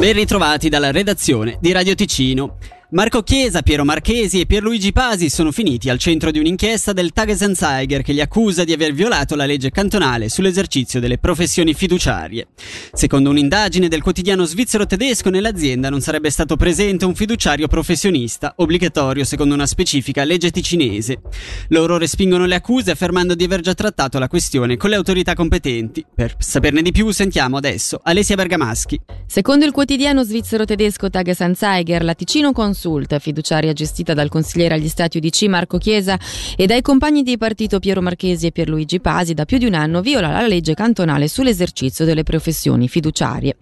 Ben ritrovati dalla redazione di Radio Ticino. Marco Chiesa, Piero Marchesi e Pierluigi Pasi sono finiti al centro di un'inchiesta del Tagesanzeiger che li accusa di aver violato la legge cantonale sull'esercizio delle professioni fiduciarie. Secondo un'indagine del quotidiano svizzero tedesco, nell'azienda non sarebbe stato presente un fiduciario professionista, obbligatorio secondo una specifica legge ticinese. Loro respingono le accuse affermando di aver già trattato la questione con le autorità competenti. Per saperne di più sentiamo adesso Alessia Bergamaschi. Secondo il quotidiano svizzero tedesco Tagesanzeiger, la Ticino Cons Consult, fiduciaria gestita dal consigliere agli Stati UDC Marco Chiesa e dai compagni di partito Piero Marchesi e Pierluigi Pasi, da più di un anno viola la legge cantonale sull'esercizio delle professioni fiduciarie.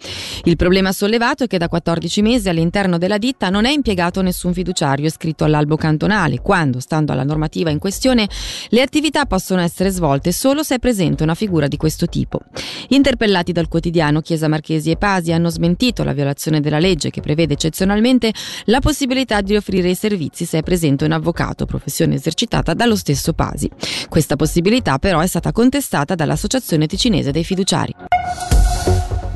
Il problema sollevato è che da 14 mesi all'interno della ditta non è impiegato nessun fiduciario iscritto all'albo cantonale, quando, stando alla normativa in questione, le attività possono essere svolte solo se è presente una figura di questo tipo. Interpellati dal quotidiano, Chiesa Marchesi e Pasi hanno smentito la violazione della legge che prevede eccezionalmente la possibilità possibilità di offrire i servizi se è presente un avvocato, professione esercitata dallo stesso Pasi. Questa possibilità però è stata contestata dall'Associazione Ticinese dei Fiduciari.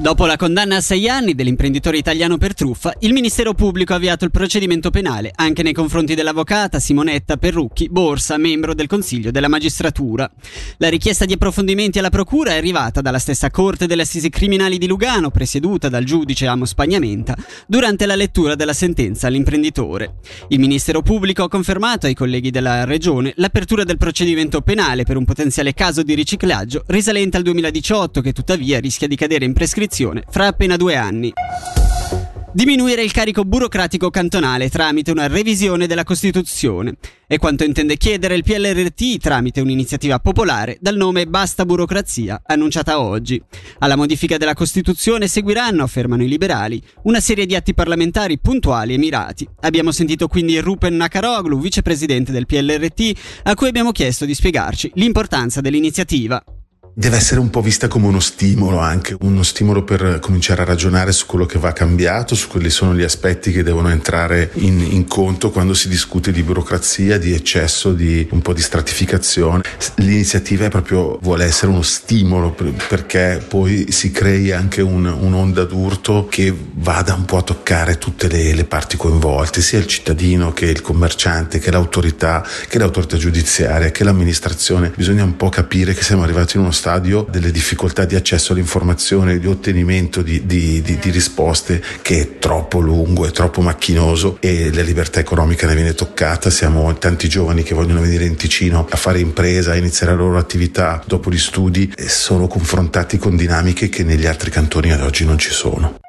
Dopo la condanna a sei anni dell'imprenditore italiano per truffa, il Ministero Pubblico ha avviato il procedimento penale anche nei confronti dell'avvocata Simonetta Perrucchi, Borsa, membro del Consiglio della Magistratura. La richiesta di approfondimenti alla Procura è arrivata dalla stessa Corte delle Assisi Criminali di Lugano, presieduta dal giudice Amo Spagnamenta, durante la lettura della sentenza all'imprenditore. Il Ministero Pubblico ha confermato ai colleghi della Regione l'apertura del procedimento penale per un potenziale caso di riciclaggio risalente al 2018 che tuttavia rischia di cadere in prescrizione iscrizione fra appena due anni. Diminuire il carico burocratico cantonale tramite una revisione della Costituzione. È quanto intende chiedere il PLRT tramite un'iniziativa popolare dal nome Basta Burocrazia, annunciata oggi. Alla modifica della Costituzione seguiranno, affermano i liberali, una serie di atti parlamentari puntuali e mirati. Abbiamo sentito quindi Rupen Nakaroglu, vicepresidente del PLRT, a cui abbiamo chiesto di spiegarci l'importanza dell'iniziativa deve essere un po' vista come uno stimolo anche, uno stimolo per cominciare a ragionare su quello che va cambiato, su quali sono gli aspetti che devono entrare in, in conto quando si discute di burocrazia, di eccesso, di un po' di stratificazione. L'iniziativa è proprio, vuole essere uno stimolo per, perché poi si crei anche un, un'onda d'urto che vada un po' a toccare tutte le, le parti coinvolte, sia il cittadino che il commerciante, che l'autorità, che l'autorità giudiziaria, che l'amministrazione. Bisogna un po' capire che siamo arrivati in uno stadio delle difficoltà di accesso all'informazione, di ottenimento di, di, di, di risposte che è troppo lungo, è troppo macchinoso e la libertà economica ne viene toccata. Siamo tanti giovani che vogliono venire in Ticino a fare impresa, a iniziare la loro attività dopo gli studi e sono confrontati con dinamiche che negli altri cantoni ad oggi non ci sono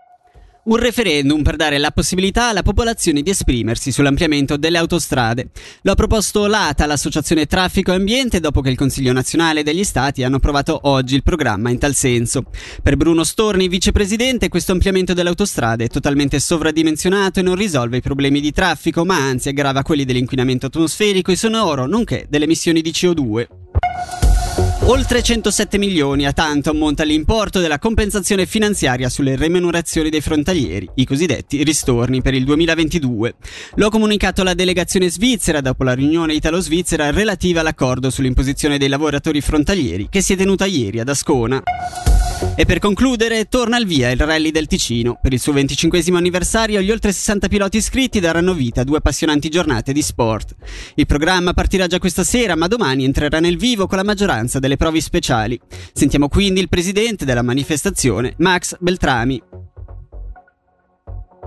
un referendum per dare la possibilità alla popolazione di esprimersi sull'ampliamento delle autostrade. Lo ha proposto l'ATA, l'Associazione Traffico e Ambiente, dopo che il Consiglio nazionale degli Stati hanno approvato oggi il programma in tal senso. Per Bruno Storni, vicepresidente, questo ampliamento delle autostrade è totalmente sovradimensionato e non risolve i problemi di traffico, ma anzi aggrava quelli dell'inquinamento atmosferico e sonoro, nonché delle emissioni di CO2. Oltre 107 milioni a tanto ammonta l'importo della compensazione finanziaria sulle remunerazioni dei frontalieri, i cosiddetti ristorni per il 2022. Lo ha comunicato la delegazione svizzera dopo la riunione italo-svizzera relativa all'accordo sull'imposizione dei lavoratori frontalieri che si è tenuta ieri ad Ascona. E per concludere, torna al via il Rally del Ticino. Per il suo 25 anniversario, gli oltre 60 piloti iscritti daranno vita a due appassionanti giornate di sport. Il programma partirà già questa sera, ma domani entrerà nel vivo con la maggioranza delle prove speciali. Sentiamo quindi il presidente della manifestazione, Max Beltrami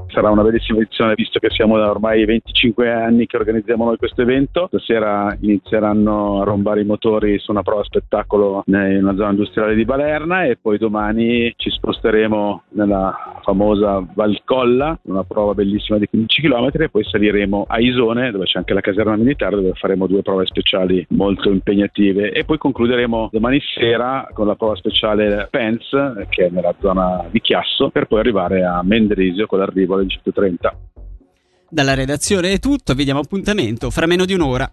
sarà una bellissima edizione visto che siamo da ormai 25 anni che organizziamo noi questo evento. Stasera inizieranno a rombare i motori su una prova spettacolo nella zona industriale di Balerna e poi domani ci sposteremo nella famosa Valcolla, una prova bellissima di 15 km e poi saliremo a Isone dove c'è anche la caserma militare dove faremo due prove speciali molto impegnative e poi concluderemo domani sera con la prova speciale Pence che è nella zona di Chiasso per poi arrivare a Mendrisio con l'arrivo alle 130. Dalla redazione è tutto, vediamo appuntamento fra meno di un'ora.